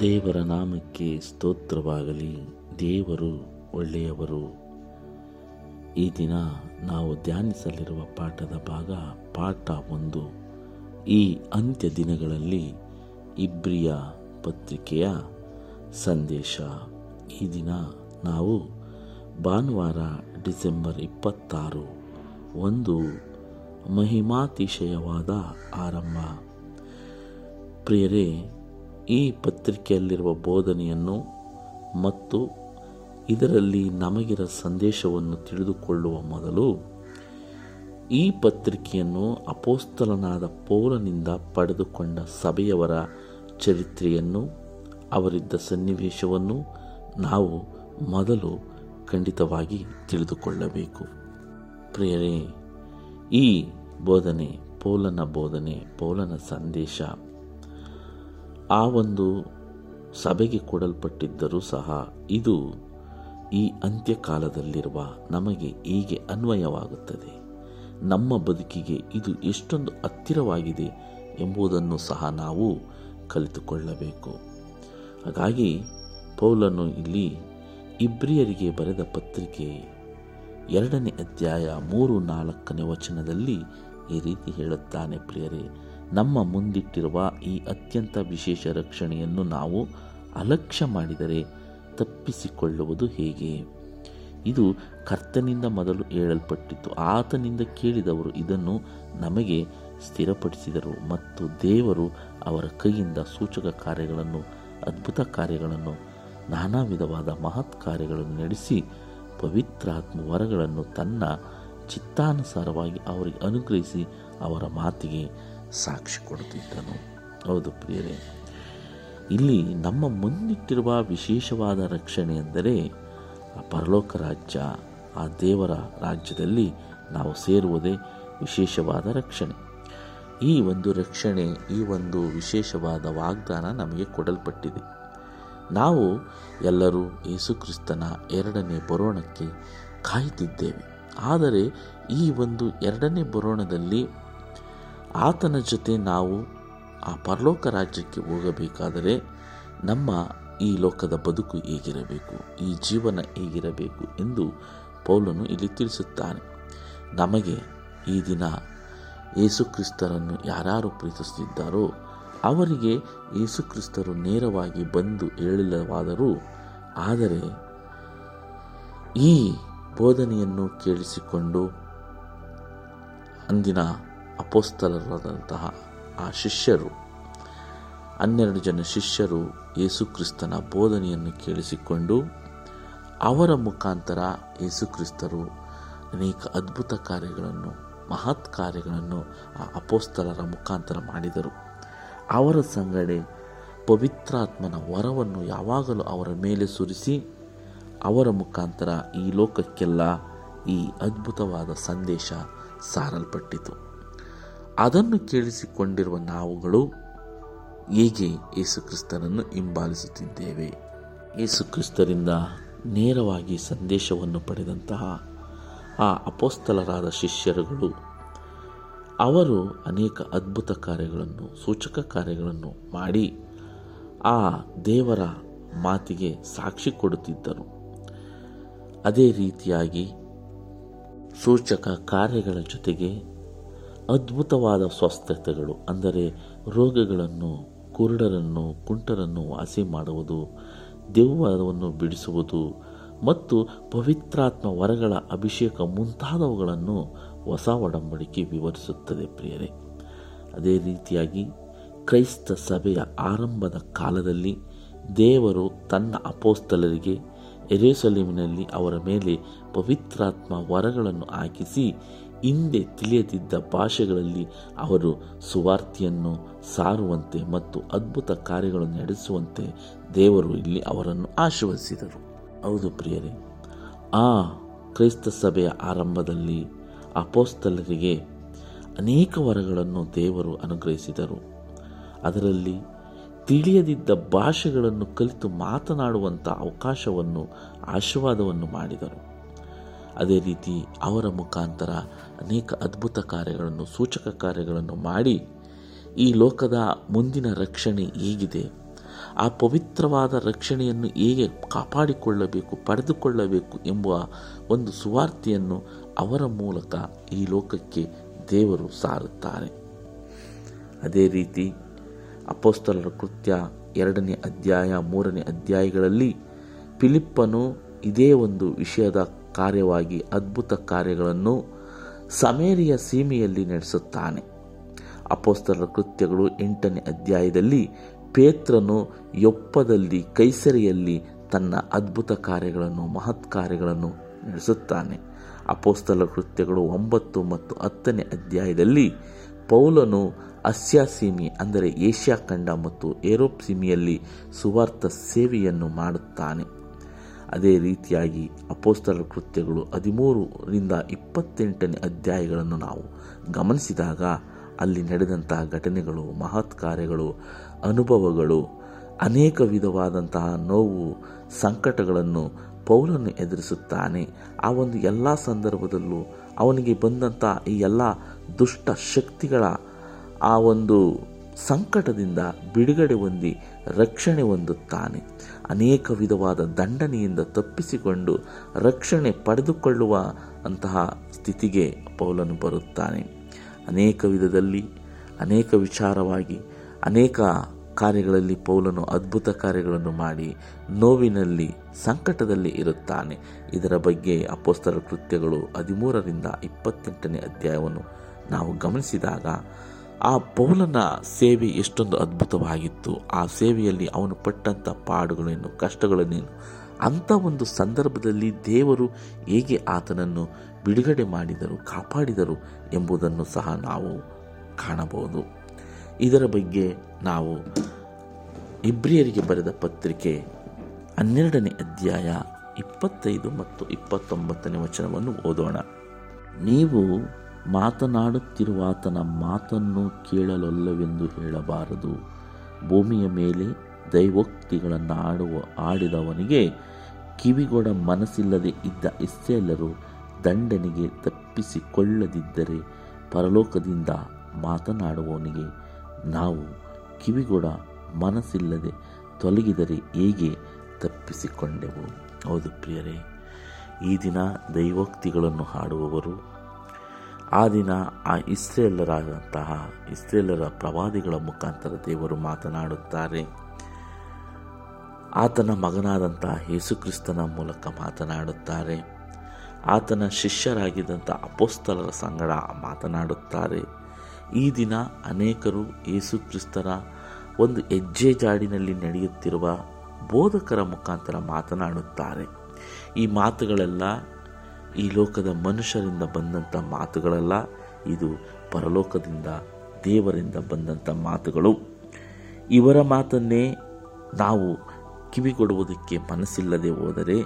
ದೇವರ ನಾಮಕ್ಕೆ ಸ್ತೋತ್ರವಾಗಲಿ. ದೇವರು ಒಳ್ಳೆಯವರು. ಈ ದಿನ ನಾವು ಧ್ಯಾನಿಸಲಿರುವ ಪಾಠದ ಭಾಗ ಪಾಠ ಒಂದು. ಈ ಅಂತ್ಯ ದಿನಗಳಲ್ಲಿ ಇಬ್ರಿಯ ಪತ್ರಿಕೆಯ ಸಂದೇಶ. ಈ ದಿನ ನಾವು ಭಾನುವಾರ ಡಿಸೆಂಬರ್ ಇಪ್ಪತ್ತಾರು. ಒಂದು ಮಹಿಮಾತಿಶಯವಾದ ಆರಂಭ. ಪ್ರಿಯರೇ, ಈ ಪತ್ರಿಕೆಯಲ್ಲಿರುವ ಬೋಧನೆಯನ್ನು ಮತ್ತು ಇದರಲ್ಲಿ ನಮಗಿರ ಸಂದೇಶವನ್ನು ತಿಳಿದುಕೊಳ್ಳುವ ಮೊದಲು, ಈ ಪತ್ರಿಕೆಯನ್ನು ಅಪೋಸ್ತಲನಾದ ಪೌಲನಿಂದ ಪಡೆದುಕೊಂಡ ಸಭೆಯವರ ಚರಿತ್ರೆಯನ್ನು, ಅವರಿದ್ದ ಸನ್ನಿವೇಶವನ್ನು ನಾವು ಮೊದಲು ಖಂಡಿತವಾಗಿ ತಿಳಿದುಕೊಳ್ಳಬೇಕು. ಪ್ರಿಯರೇ, ಈ ಬೋಧನೆ, ಪೌಲನ ಬೋಧನೆ, ಪೌಲನ ಸಂದೇಶ, ಆ ಒಂದು ಸಭೆಗೆ ಕೊಡಲ್ಪಟ್ಟಿದ್ದರೂ ಸಹ ಇದು ಈ ಅಂತ್ಯಕಾಲದಲ್ಲಿರುವ ನಮಗೆ ಹೀಗೆ ಅನ್ವಯವಾಗುತ್ತದೆ, ನಮ್ಮ ಬದುಕಿಗೆ ಇದು ಎಷ್ಟೊಂದು ಹತ್ತಿರವಾಗಿದೆ ಎಂಬುದನ್ನು ಸಹ ನಾವು ಕಲಿತುಕೊಳ್ಳಬೇಕು. ಹಾಗಾಗಿ ಪೌಲನು ಇಲ್ಲಿ ಇಬ್ರಿಯರಿಗೆ ಬರೆದ ಪತ್ರಿಕೆ ಎರಡನೇ ಅಧ್ಯಾಯ ಮೂರು ನಾಲ್ಕನೇ ವಚನದಲ್ಲಿ ಈ ರೀತಿ ಹೇಳುತ್ತಾನೆ ಪ್ರಿಯರೇ, ನಮ್ಮ ಮುಂದಿಟ್ಟಿರುವ ಈ ಅತ್ಯಂತ ವಿಶೇಷ ರಕ್ಷಣೆಯನ್ನು ನಾವು ಅಲಕ್ಷ್ಯ ಮಾಡಿದರೆ ತಪ್ಪಿಸಿಕೊಳ್ಳುವುದು ಹೇಗೆ? ಇದು ಕರ್ತನಿಂದ ಮೊದಲು ಹೇಳಲ್ಪಟ್ಟಿತ್ತು ಆತನಿಂದ ಕೇಳಿದವರು ಇದನ್ನು ನಮಗೆ ಸ್ಥಿರಪಡಿಸಿದರು ಮತ್ತು ದೇವರು ಅವರ ಕೈಯಿಂದ ಸೂಚಕ ಕಾರ್ಯಗಳನ್ನು, ಅದ್ಭುತ ಕಾರ್ಯಗಳನ್ನು, ನಾನಾ ವಿಧವಾದ ಮಹತ್ ಕಾರ್ಯಗಳನ್ನು ನಡೆಸಿ ಪವಿತ್ರಾತ್ಮ ವರಗಳನ್ನು ತನ್ನ ಚಿತ್ತಾನುಸಾರವಾಗಿ ಅವರಿಗೆ ಅನುಗ್ರಹಿಸಿ ಅವರ ಮಾತಿಗೆ ಸಾಕ್ಷಿ ಕೊಡುತ್ತಿದ್ದನು. ಹೌದು ಪ್ರಿಯರೇ, ಇಲ್ಲಿ ನಮ್ಮ ಮುಂದಿಟ್ಟಿರುವ ವಿಶೇಷವಾದ ರಕ್ಷಣೆ ಎಂದರೆ ಆ ಪರಲೋಕ ರಾಜ್ಯ, ಆ ದೇವರ ರಾಜ್ಯದಲ್ಲಿ ನಾವು ಸೇರುವುದೇ ವಿಶೇಷವಾದ ರಕ್ಷಣೆ. ಈ ಒಂದು ರಕ್ಷಣೆ, ಈ ಒಂದು ವಿಶೇಷವಾದ ವಾಗ್ದಾನ ನಮಗೆ ಕೊಡಲ್ಪಟ್ಟಿದೆ. ನಾವು ಎಲ್ಲರೂ ಯೇಸುಕ್ರಿಸ್ತನ ಎರಡನೇ ಬರೋಣಕ್ಕೆ ಕಾಯುತ್ತಿದ್ದೇವೆ. ಆದರೆ ಈ ಒಂದು ಎರಡನೇ ಬರೋಣದಲ್ಲಿ ಆತನ ಜೊತೆ ನಾವು ಆ ಪರಲೋಕ ರಾಜ್ಯಕ್ಕೆ ಹೋಗಬೇಕಾದರೆ ನಮ್ಮ ಈ ಲೋಕದ ಬದುಕು ಹೇಗಿರಬೇಕು, ಈ ಜೀವನ ಹೇಗಿರಬೇಕು ಎಂದು ಪೌಲನು ಇಲ್ಲಿ ತಿಳಿಸುತ್ತಾನೆ. ನಮಗೆ ಈ ದಿನ ಯೇಸುಕ್ರಿಸ್ತರನ್ನು ಯಾರ್ಯಾರು ಪ್ರೀತಿಸುತ್ತಿದ್ದಾರೋ ಅವರಿಗೆ ಯೇಸುಕ್ರಿಸ್ತರು ನೇರವಾಗಿ ಬಂದು ಹೇಳಿಲ್ಲವಾದರೂ ಆದರೆ ಈ ಬೋಧನೆಯನ್ನು ಕೇಳಿಸಿಕೊಂಡು ಅಂದಿನ ಅಪೋಸ್ತಲರಾದಂತಹ ಆ ಶಿಷ್ಯರು, ಹನ್ನೆರಡು ಜನ ಶಿಷ್ಯರು ಯೇಸುಕ್ರಿಸ್ತನ ಬೋಧನೆಯನ್ನು ಕೇಳಿಸಿಕೊಂಡು ಅವರ ಮುಖಾಂತರ ಯೇಸುಕ್ರಿಸ್ತರು ಅನೇಕ ಅದ್ಭುತ ಕಾರ್ಯಗಳನ್ನು, ಮಹತ್ ಕಾರ್ಯಗಳನ್ನು ಆ ಅಪೋಸ್ತಲರ ಮುಖಾಂತರ ಮಾಡಿದರು. ಅವರ ಸಂಗಡೆ ಪವಿತ್ರಾತ್ಮನ ವರವನ್ನು ಯಾವಾಗಲೂ ಅವರ ಮೇಲೆ ಸುರಿಸಿ ಅವರ ಮುಖಾಂತರ ಈ ಲೋಕಕ್ಕೆಲ್ಲ ಈ ಅದ್ಭುತವಾದ ಸಂದೇಶ ಸಾರಲ್ಪಟ್ಟಿತು. ಅದನ್ನು ಕೇಳಿಸಿಕೊಂಡಿರುವ ನಾವುಗಳು ಹೇಗೆ ಯೇಸುಕ್ರಿಸ್ತನನ್ನು ಹಿಂಬಾಲಿಸುತ್ತಿದ್ದೇವೆ? ಯೇಸುಕ್ರಿಸ್ತರಿಂದ ನೇರವಾಗಿ ಸಂದೇಶವನ್ನು ಪಡೆದಂತಹ ಆ ಅಪೋಸ್ತಲರಾದ ಶಿಷ್ಯರುಗಳು ಅವರು ಅನೇಕ ಅದ್ಭುತ ಕಾರ್ಯಗಳನ್ನು, ಸೂಚಕ ಕಾರ್ಯಗಳನ್ನು ಮಾಡಿ ಆ ದೇವರ ಮಾತಿಗೆ ಸಾಕ್ಷಿ ಕೊಡುತ್ತಿದ್ದರು. ಅದೇ ರೀತಿಯಾಗಿ ಸೂಚಕ ಕಾರ್ಯಗಳ ಜೊತೆಗೆ ಅದ್ಭುತವಾದ ಸ್ವಸ್ಥತೆಗಳು, ಅಂದರೆ ರೋಗಗಳನ್ನು, ಕುರುಡರನ್ನು, ಕುಂಟರನ್ನು ವಾಸಿ ಮಾಡುವುದು, ದೆವ್ವವನ್ನು ಬಿಡಿಸುವುದು ಮತ್ತು ಪವಿತ್ರಾತ್ಮ ವರಗಳ ಅಭಿಷೇಕ ಮುಂತಾದವುಗಳನ್ನು ಹೊಸ ಒಡಂಬಡಿಕೆ ವಿವರಿಸುತ್ತದೆ ಪ್ರಿಯರೇ. ಅದೇ ರೀತಿಯಾಗಿ ಕ್ರೈಸ್ತ ಸಭೆಯ ಆರಂಭದ ಕಾಲದಲ್ಲಿ ದೇವರು ತನ್ನ ಅಪೋಸ್ತಲರಿಗೆ ಎರೇಸಲೀಮಿನಲ್ಲಿ ಅವರ ಮೇಲೆ ಪವಿತ್ರಾತ್ಮ ವರಗಳನ್ನು ಹಾಕಿಸಿ ಹಿಂದೆ ತಿಳಿಯದಿದ್ದ ಭಾಷೆಗಳಲ್ಲಿ ಅವರು ಸುವಾರ್ತೆಯನ್ನು ಸಾರುವಂತೆ ಮತ್ತು ಅದ್ಭುತ ಕಾರ್ಯಗಳನ್ನು ನಡೆಸುವಂತೆ ದೇವರು ಇಲ್ಲಿ ಅವರನ್ನು ಆಶೀರ್ವದಿಸಿದರು. ಹೌದು ಪ್ರಿಯರೇ. ಆ ಕ್ರೈಸ್ತ ಸಭೆಯ ಆರಂಭದಲ್ಲಿ ಅಪೋಸ್ತಲರಿಗೆ ಅನೇಕ ವರಗಳನ್ನು ದೇವರು ಅನುಗ್ರಹಿಸಿದರು. ಅದರಲ್ಲಿ ತಿಳಿಯದಿದ್ದ ಭಾಷೆಗಳನ್ನು ಕಲಿತು ಮಾತನಾಡುವಂಥ ಅವಕಾಶವನ್ನು, ಆಶೀರ್ವಾದವನ್ನು ಮಾಡಿದರು. ಅದೇ ರೀತಿ ಅವರ ಮುಖಾಂತರ ಅನೇಕ ಅದ್ಭುತ ಕಾರ್ಯಗಳನ್ನು, ಸೂಚಕ ಕಾರ್ಯಗಳನ್ನು ಮಾಡಿ ಈ ಲೋಕದ ಮುಂದಿನ ರಕ್ಷಣೆ ಹೇಗಿದೆ. ಆ ಪವಿತ್ರವಾದ ರಕ್ಷಣೆಯನ್ನು ಹೇಗೆ ಕಾಪಾಡಿಕೊಳ್ಳಬೇಕು, ಪಡೆದುಕೊಳ್ಳಬೇಕು ಎಂಬ ಒಂದು ಸುವಾರ್ತೆಯನ್ನು ಅವರ ಮೂಲಕ ಈ ಲೋಕಕ್ಕೆ ದೇವರು ಸಾರುತ್ತಾರೆ. ಅದೇ ರೀತಿ ಅಪೋಸ್ತಲರ ಕೃತ್ಯ ಎರಡನೇ ಅಧ್ಯಾಯ ಮೂರನೇ ಅಧ್ಯಾಯಗಳಲ್ಲಿ ಫಿಲಿಪ್ಪನು ಇದೇ ಒಂದು ವಿಷಯದ ಕಾರ್ಯವಾಗಿ ಅದ್ಭುತ ಕಾರ್ಯಗಳನ್ನು ಸಮೇರಿಯ ಸೀಮೆಯಲ್ಲಿ ನಡೆಸುತ್ತಾನೆ. ಅಪೋಸ್ತಲರ ಕೃತ್ಯಗಳು ಎಂಟನೇ ಅಧ್ಯಾಯದಲ್ಲಿ ಪೇತ್ರನು ಯೊಪ್ಪದಲ್ಲಿ ಕೈಸರಿಯಲ್ಲಿ ತನ್ನ ಅದ್ಭುತ ಕಾರ್ಯಗಳನ್ನು, ಮಹತ್ ಕಾರ್ಯಗಳನ್ನು ನಡೆಸುತ್ತಾನೆ. ಅಪೋಸ್ತಲ ಕೃತ್ಯಗಳು ಒಂಬತ್ತು ಮತ್ತು ಹತ್ತನೇ ಅಧ್ಯಾಯದಲ್ಲಿ ಪೌಲನು ಅಸ್ಯಾ ಸೀಮೆ, ಅಂದರೆ ಏಷ್ಯಾ ಖಂಡ ಮತ್ತು ಏರೋಪ್ ಸೀಮೆಯಲ್ಲಿ ಸುವಾರ್ಥ ಸೇವೆಯನ್ನು ಮಾಡುತ್ತಾನೆ. ಅದೇ ರೀತಿಯಾಗಿ ಅಪೋಸ್ತಲ ಕೃತ್ಯಗಳು ಹದಿಮೂರರಿಂದ ಇಪ್ಪತ್ತೆಂಟನೇ ಅಧ್ಯಾಯಗಳನ್ನು ನಾವು ಗಮನಿಸಿದಾಗ ಅಲ್ಲಿ ನಡೆದಂತಹ ಘಟನೆಗಳು, ಮಹತ್ ಕಾರ್ಯಗಳು, ಅನುಭವಗಳು, ಅನೇಕ ವಿಧವಾದಂತಹ ನೋವು, ಸಂಕಟಗಳನ್ನು ಪೌಲನ್ನು ಎದುರಿಸುತ್ತಾನೆ. ಆ ಒಂದು ಎಲ್ಲ ಸಂದರ್ಭದಲ್ಲೂ ಅವನಿಗೆ ಬಂದಂಥ ಈ ಎಲ್ಲ ದುಷ್ಟ ಶಕ್ತಿಗಳ ಆ ಒಂದು ಸಂಕಟದಿಂದ ಬಿಡುಗಡೆ ಹೊಂದಿ ರಕ್ಷಣೆ ಹೊಂದುತ್ತಾನೆ. ಅನೇಕ ವಿಧವಾದ ದಂಡನೆಯಿಂದ ತಪ್ಪಿಸಿಕೊಂಡು ರಕ್ಷಣೆ ಪಡೆದುಕೊಳ್ಳುವ ಅಂತಹ ಸ್ಥಿತಿಗೆ ಪೌಲನು ಬರುತ್ತಾನೆ. ಅನೇಕ ವಿಧದಲ್ಲಿ, ಅನೇಕ ವಿಚಾರವಾಗಿ, ಅನೇಕ ಕಾರ್ಯಗಳಲ್ಲಿ ಪೌಲನು ಅದ್ಭುತ ಕಾರ್ಯಗಳನ್ನು ಮಾಡಿ ನೋವಿನಲ್ಲಿ, ಸಂಕಟದಲ್ಲಿ ಇರುತ್ತಾನೆ. ಇದರ ಬಗ್ಗೆ ಅಪೋಸ್ತರ ಕೃತ್ಯಗಳು ಹದಿಮೂರರಿಂದ ಇಪ್ಪತ್ತೆಂಟನೇ ಅಧ್ಯಾಯವನ್ನು ನಾವು ಗಮನಿಸಿದಾಗ, ಆ ಪೌಲನ ಸೇವೆ ಎಷ್ಟೊಂದು ಅದ್ಭುತವಾಗಿತ್ತು. ಆ ಸೇವೆಯಲ್ಲಿ ಅವನು ಪಟ್ಟಂಥ ಪಾಡುಗಳೇನು ಕಷ್ಟಗಳನ್ನೇನು ಅಂಥ ಒಂದು ಸಂದರ್ಭದಲ್ಲಿ ದೇವರು ಹೇಗೆ ಆತನನ್ನು ಬಿಡುಗಡೆ ಮಾಡಿದರು, ಕಾಪಾಡಿದರು ಎಂಬುದನ್ನು ಸಹ ನಾವು ಕಾಣಬಹುದು. ಇದರ ಬಗ್ಗೆ ನಾವು ಇಬ್ರಿಯರಿಗೆ ಬರೆದ ಪತ್ರಿಕೆ ಹನ್ನೆರಡನೇ ಅಧ್ಯಾಯ ಇಪ್ಪತ್ತೈದು ಮತ್ತು ಇಪ್ಪತ್ತೊಂಬತ್ತನೇ ವಚನವನ್ನು ಓದೋಣ. ನೀವು ಮಾತನಾಡುತ್ತಿರುವಾತನ ಮಾತನ್ನು ಕೇಳಲೊಲ್ಲವೆಂದು ಹೇಳಬಾರದು. ಭೂಮಿಯ ಮೇಲೆ ದೈವೋಕ್ತಿಗಳನ್ನು ಆಡುವ ಆಡಿದವನಿಗೆ ಕಿವಿಗೊಡ ಮನಸ್ಸಿಲ್ಲದೆ ಇದ್ದ ಇಸ್ರೇಲರು ದಂಡನೆಗೆ ತಪ್ಪಿಸಿಕೊಳ್ಳದಿದ್ದರೆ ಪರಲೋಕದಿಂದ ಮಾತನಾಡುವವನಿಗೆ ನಾವು ಕಿವಿಗೊಡ ಮನಸ್ಸಿಲ್ಲದೆ ತೊಲಗಿದರೆ ಹೇಗೆ ತಪ್ಪಿಸಿಕೊಂಡೆವು? ಹೌದು ಪ್ರಿಯರೇ, ಈ ದಿನ ದೈವೋಕ್ತಿಗಳನ್ನು ಹಾಡುವವರು, ಆ ದಿನ ಆ ಇಸ್ರೇಲರಾದಂತಹ ಇಸ್ರೇಲರ ಪ್ರವಾದಿಗಳ ಮುಖಾಂತರ ದೇವರು ಮಾತನಾಡುತ್ತಾರೆ. ಆತನ ಮಗನಾದಂತಹ ಯೇಸುಕ್ರಿಸ್ತನ ಮೂಲಕ ಮಾತನಾಡುತ್ತಾರೆ. ಆತನ ಶಿಷ್ಯರಾಗಿದ್ದಂಥ ಅಪೋಸ್ತಲರ ಸಂಗಡ ಮಾತನಾಡುತ್ತಾರೆ. ಈ ದಿನ ಅನೇಕರು ಯೇಸುಕ್ರಿಸ್ತರ ಒಂದು ಹೆಜ್ಜೆ ಜಾಡಿನಲ್ಲಿ ನಡೆಯುತ್ತಿರುವ ಬೋಧಕರ ಮುಖಾಂತರ ಮಾತನಾಡುತ್ತಾರೆ. ಈ ಮಾತುಗಳೆಲ್ಲ ಈ ಲೋಕದ ಮನುಷ್ಯರಿಂದ ಬಂದಂಥ ಮಾತುಗಳಲ್ಲ, ಇದು ಪರಲೋಕದಿಂದ ದೇವರಿಂದ ಬಂದಂಥ ಮಾತುಗಳು. ಇವರ ಮಾತನ್ನೇ ನಾವು ಕಿವಿಗೊಡುವುದಕ್ಕೆ ಮನಸ್ಸಿಲ್ಲದೆ ಹೋದರೆ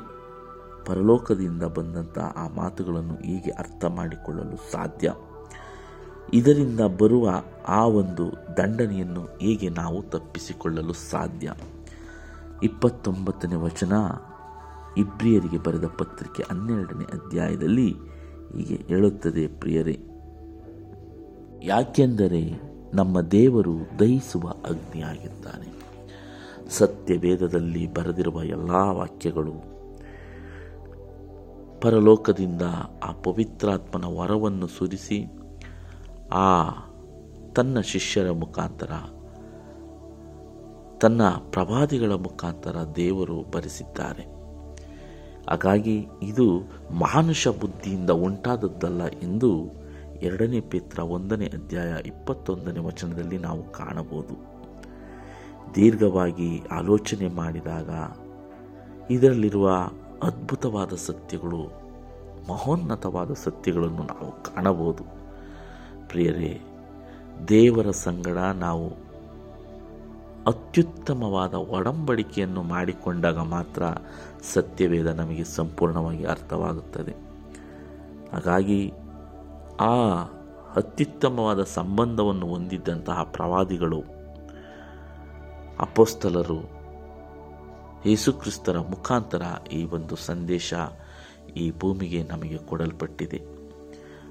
ಪರಲೋಕದಿಂದ ಬಂದಂಥ ಆ ಮಾತುಗಳನ್ನು ಹೀಗೆ ಅರ್ಥ ಮಾಡಿಕೊಳ್ಳಲು ಸಾಧ್ಯ. ಇದರಿಂದ ಬರುವ ಆ ಒಂದು ದಂಡನೆಯನ್ನು ಹೇಗೆ ನಾವು ತಪ್ಪಿಸಿಕೊಳ್ಳಲು ಸಾಧ್ಯ? ಇಪ್ಪತ್ತೊಂಬತ್ತನೇ ವಚನ, ಇಬ್ರಿಯರಿಗೆ ಬರೆದ ಪತ್ರಿಕೆ ಹನ್ನೆರಡನೇ ಅಧ್ಯಾಯದಲ್ಲಿ ಹೀಗೆ ಹೇಳುತ್ತದೆ, ಪ್ರಿಯರೇ. ಯಾಕೆಂದರೆ ನಮ್ಮ ದೇವರು ದಹಿಸುವ ಅಗ್ನಿಯಾಗಿದ್ದಾನೆ. ಸತ್ಯವೇದದಲ್ಲಿ ಬರೆದಿರುವ ಎಲ್ಲ ವಾಕ್ಯಗಳು ಪರಲೋಕದಿಂದ ಆ ಪವಿತ್ರಾತ್ಮನ ವರವನ್ನು ಸುರಿಸಿ ಆ ತನ್ನ ಶಿಷ್ಯರ ಮುಖಾಂತರ, ತನ್ನ ಪ್ರವಾದಿಗಳ ಮುಖಾಂತರ ದೇವರು ಬರೆಸಿದ್ದಾರೆ. ಹಾಗಾಗಿ ಇದು ಮಾನುಷ ಬುದ್ಧಿಯಿಂದ ಉಂಟಾದದ್ದಲ್ಲ ಎಂದು ಎರಡನೇ ಪೇತ್ರ ಒಂದನೇ ಅಧ್ಯಾಯ ಇಪ್ಪತ್ತೊಂದನೇ ವಚನದಲ್ಲಿ ನಾವು ಕಾಣಬಹುದು. ದೀರ್ಘವಾಗಿ ಆಲೋಚನೆ ಮಾಡಿದಾಗ ಇದರಲ್ಲಿರುವ ಅದ್ಭುತವಾದ ಸತ್ಯಗಳು, ಮಹೋನ್ನತವಾದ ಸತ್ಯಗಳನ್ನು ನಾವು ಕಾಣಬಹುದು. ಪ್ರಿಯರೇ, ದೇವರ ಸಂಗಡ ನಾವು ಅತ್ಯುತ್ತಮವಾದ ಒಡಂಬಡಿಕೆಯನ್ನು ಮಾಡಿಕೊಂಡಾಗ ಮಾತ್ರ ಸತ್ಯವೇದ ನಮಗೆ ಸಂಪೂರ್ಣವಾಗಿ ಅರ್ಥವಾಗುತ್ತದೆ. ಹಾಗಾಗಿ ಆ ಅತ್ಯುತ್ತಮವಾದ ಸಂಬಂಧವನ್ನು ಹೊಂದಿದ್ದಂತಹ ಪ್ರವಾದಿಗಳು, ಅಪೋಸ್ತಲರು, ಯೇಸುಕ್ರಿಸ್ತರ ಮುಖಾಂತರ ಈ ಒಂದು ಸಂದೇಶ ಈ ಭೂಮಿಗೆ ನಮಗೆ ಕೊಡಲ್ಪಟ್ಟಿದೆ.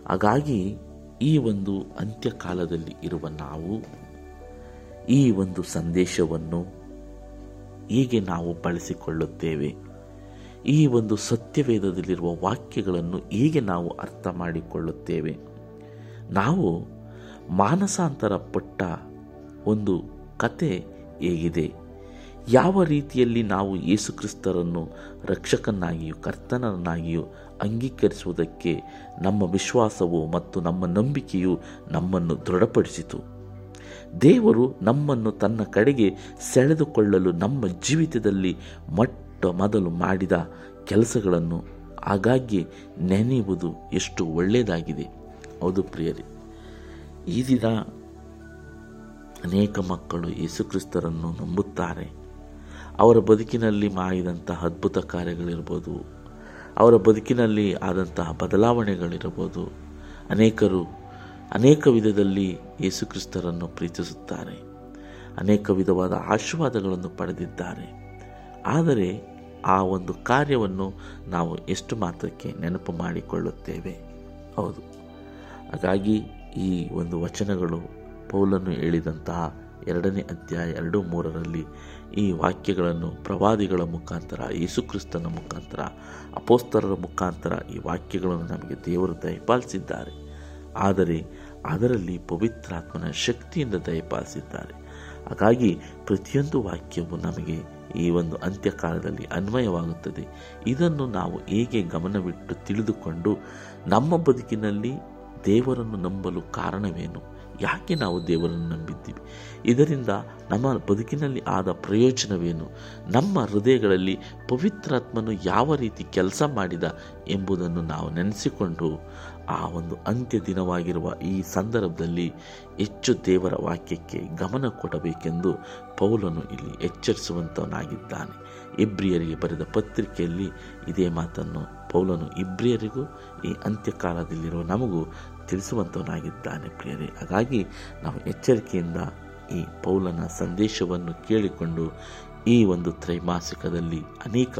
ಹಾಗಾಗಿ ಈ ಒಂದು ಅಂತ್ಯಕಾಲದಲ್ಲಿ ಇರುವ ನಾವು, ಈ ಒಂದು ಸಂದೇಶವನ್ನು ಹೇಗೆ ನಾವು ಬಳಸಿಕೊಳ್ಳುತ್ತೇವೆ, ಈ ಒಂದು ಸತ್ಯವೇದದಲ್ಲಿರುವ ವಾಕ್ಯಗಳನ್ನು ಹೇಗೆ ನಾವು ಅರ್ಥ ಮಾಡಿಕೊಳ್ಳುತ್ತೇವೆ. ನಾವು ಮಾನಸಾಂತರ ಪಟ್ಟ ಒಂದು ಕತೆ ಹೇಗಿದೆ. ಯಾವ ರೀತಿಯಲ್ಲಿ ನಾವು ಯೇಸುಕ್ರಿಸ್ತರನ್ನು ರಕ್ಷಕನಾಗಿಯೂ ಕರ್ತನನ್ನಾಗಿಯೂ ಅಂಗೀಕರಿಸುವುದಕ್ಕೆ ನಮ್ಮ ವಿಶ್ವಾಸವು ಮತ್ತು ನಮ್ಮ ನಂಬಿಕೆಯು ನಮ್ಮನ್ನು ದೃಢಪಡಿಸಿತು. ದೇವರು ನಮ್ಮನ್ನು ತನ್ನ ಕಡೆಗೆ ಸೆಳೆದುಕೊಳ್ಳಲು ನಮ್ಮ ಜೀವಿತದಲ್ಲಿ ಮೊಟ್ಟ ಮೊದಲು ಮಾಡಿದ ಕೆಲಸಗಳನ್ನು ಆಗಾಗ್ಗೆ ನೆನೆಯುವುದು ಎಷ್ಟು ಒಳ್ಳೆಯದಾಗಿದೆ. ಹೌದು ಪ್ರಿಯರಿ, ಈ ದಿನ ಅನೇಕ ಮಕ್ಕಳು ಯೇಸುಕ್ರಿಸ್ತರನ್ನು ನಂಬುತ್ತಾರೆ. ಅವರ ಬದುಕಿನಲ್ಲಿ ಮಾಡಿದಂತಹ ಅದ್ಭುತ ಕಾರ್ಯಗಳಿರ್ಬೋದು. ಅವರ ಬದುಕಿನಲ್ಲಿ ಆದಂತಹ ಬದಲಾವಣೆಗಳಿರಬಹುದು ಅನೇಕರು ಅನೇಕ ವಿಧದಲ್ಲಿ ಯೇಸುಕ್ರಿಸ್ತರನ್ನು ಪ್ರೀತಿಸುತ್ತಾರೆ. ಅನೇಕ ವಿಧವಾದ ಆಶೀರ್ವಾದಗಳನ್ನು ಪಡೆದಿದ್ದಾರೆ. ಆದರೆ ಆ ಒಂದು ಕಾರ್ಯವನ್ನು ನಾವು ಎಷ್ಟು ಮಾತ್ರಕ್ಕೆ ನೆನಪು ಮಾಡಿಕೊಳ್ಳುತ್ತೇವೆ? ಹೌದು. ಹಾಗಾಗಿ ಈ ಒಂದು ವಚನಗಳು ಪೌಲನ್ನು ಹೇಳಿದಂತಹ ಎರಡನೇ ಅಧ್ಯಾಯ ಎರಡು ಮೂರರಲ್ಲಿ ಈ ವಾಕ್ಯಗಳನ್ನು ಪ್ರವಾದಿಗಳ ಮುಖಾಂತರ, ಯೇಸುಕ್ರಿಸ್ತನ ಮುಖಾಂತರ ಅಪೋಸ್ತರರ ಮುಖಾಂತರ ಈ ವಾಕ್ಯಗಳನ್ನು ನಮಗೆ ದೇವರು ದಯಪಾಲಿಸಿದ್ದಾರೆ. ಆದರೆ ಅದರಲ್ಲಿ ಪವಿತ್ರಾತ್ಮನ ಶಕ್ತಿಯಿಂದ ದಯಪಾಲಿಸಿದ್ದಾರೆ. ಹಾಗಾಗಿ ಪ್ರತಿಯೊಂದು ವಾಕ್ಯವು ನಮಗೆ ಈ ಒಂದು ಅಂತ್ಯಕಾಲದಲ್ಲಿ ಅನ್ವಯವಾಗುತ್ತದೆ. ಇದನ್ನು ನಾವು ಹೇಗೆ ಗಮನವಿಟ್ಟು ತಿಳಿದುಕೊಂಡು ನಮ್ಮ ಬದುಕಿನಲ್ಲಿ ದೇವರನ್ನು ನಂಬಲು ಕಾರಣವೇನು? ಯಾಕೆ ನಾವು ದೇವರನ್ನು ನಂಬಿದ್ದೀವಿ? ಇದರಿಂದ ನಮ್ಮ ಬದುಕಿನಲ್ಲಿ ಆದ ಪ್ರಯೋಜನವೇನು? ನಮ್ಮ ಹೃದಯಗಳಲ್ಲಿ ಪವಿತ್ರಾತ್ಮನು ಯಾವ ರೀತಿ ಕೆಲಸ ಮಾಡಿದ ಎಂಬುದನ್ನು ನಾವು ನೆನೆಸಿಕೊಂಡು ಆ ಒಂದು ಅಂತ್ಯ ದಿನವಾಗಿರುವ ಈ ಸಂದರ್ಭದಲ್ಲಿ ಹೆಚ್ಚು ದೇವರ ವಾಕ್ಯಕ್ಕೆ ಗಮನ ಕೊಡಬೇಕೆಂದು ಪೌಲನು ಇಲ್ಲಿ ಎಚ್ಚರಿಸುವಂತವನಾಗಿದ್ದಾನೆ. ಇಬ್ರಿಯರಿಗೆ ಬರೆದ ಪತ್ರಿಕೆಯಲ್ಲಿ ಇದೇ ಮಾತನ್ನು ಪೌಲನು ಇಬ್ರಿಯರಿಗೂ ಈ ಅಂತ್ಯಕಾಲದಲ್ಲಿರುವ ನಮಗೂ ತಿಳಿಸುವಂತವನಾಗಿದ್ದಾನೆ ಪ್ರಿಯರೇ. ಹಾಗಾಗಿ ನಾವು ಎಚ್ಚರಿಕೆಯಿಂದ ಈ ಪೌಲನ ಸಂದೇಶವನ್ನು ಕೇಳಿಕೊಂಡು ಈ ಒಂದು ತ್ರೈಮಾಸಿಕದಲ್ಲಿ ಅನೇಕ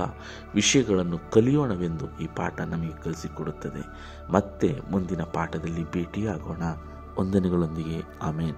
ವಿಷಯಗಳನ್ನು ಕಲಿಯೋಣವೆಂದು ಈ ಪಾಠ ನಮಗೆ ಕಲಿಸಿಕೊಡುತ್ತದೆ. ಮತ್ತೆ ಮುಂದಿನ ಪಾಠದಲ್ಲಿ ಭೇಟಿಯಾಗೋಣ. ವಂದನೆಗಳೊಂದಿಗೆ. ಆಮೇನ್.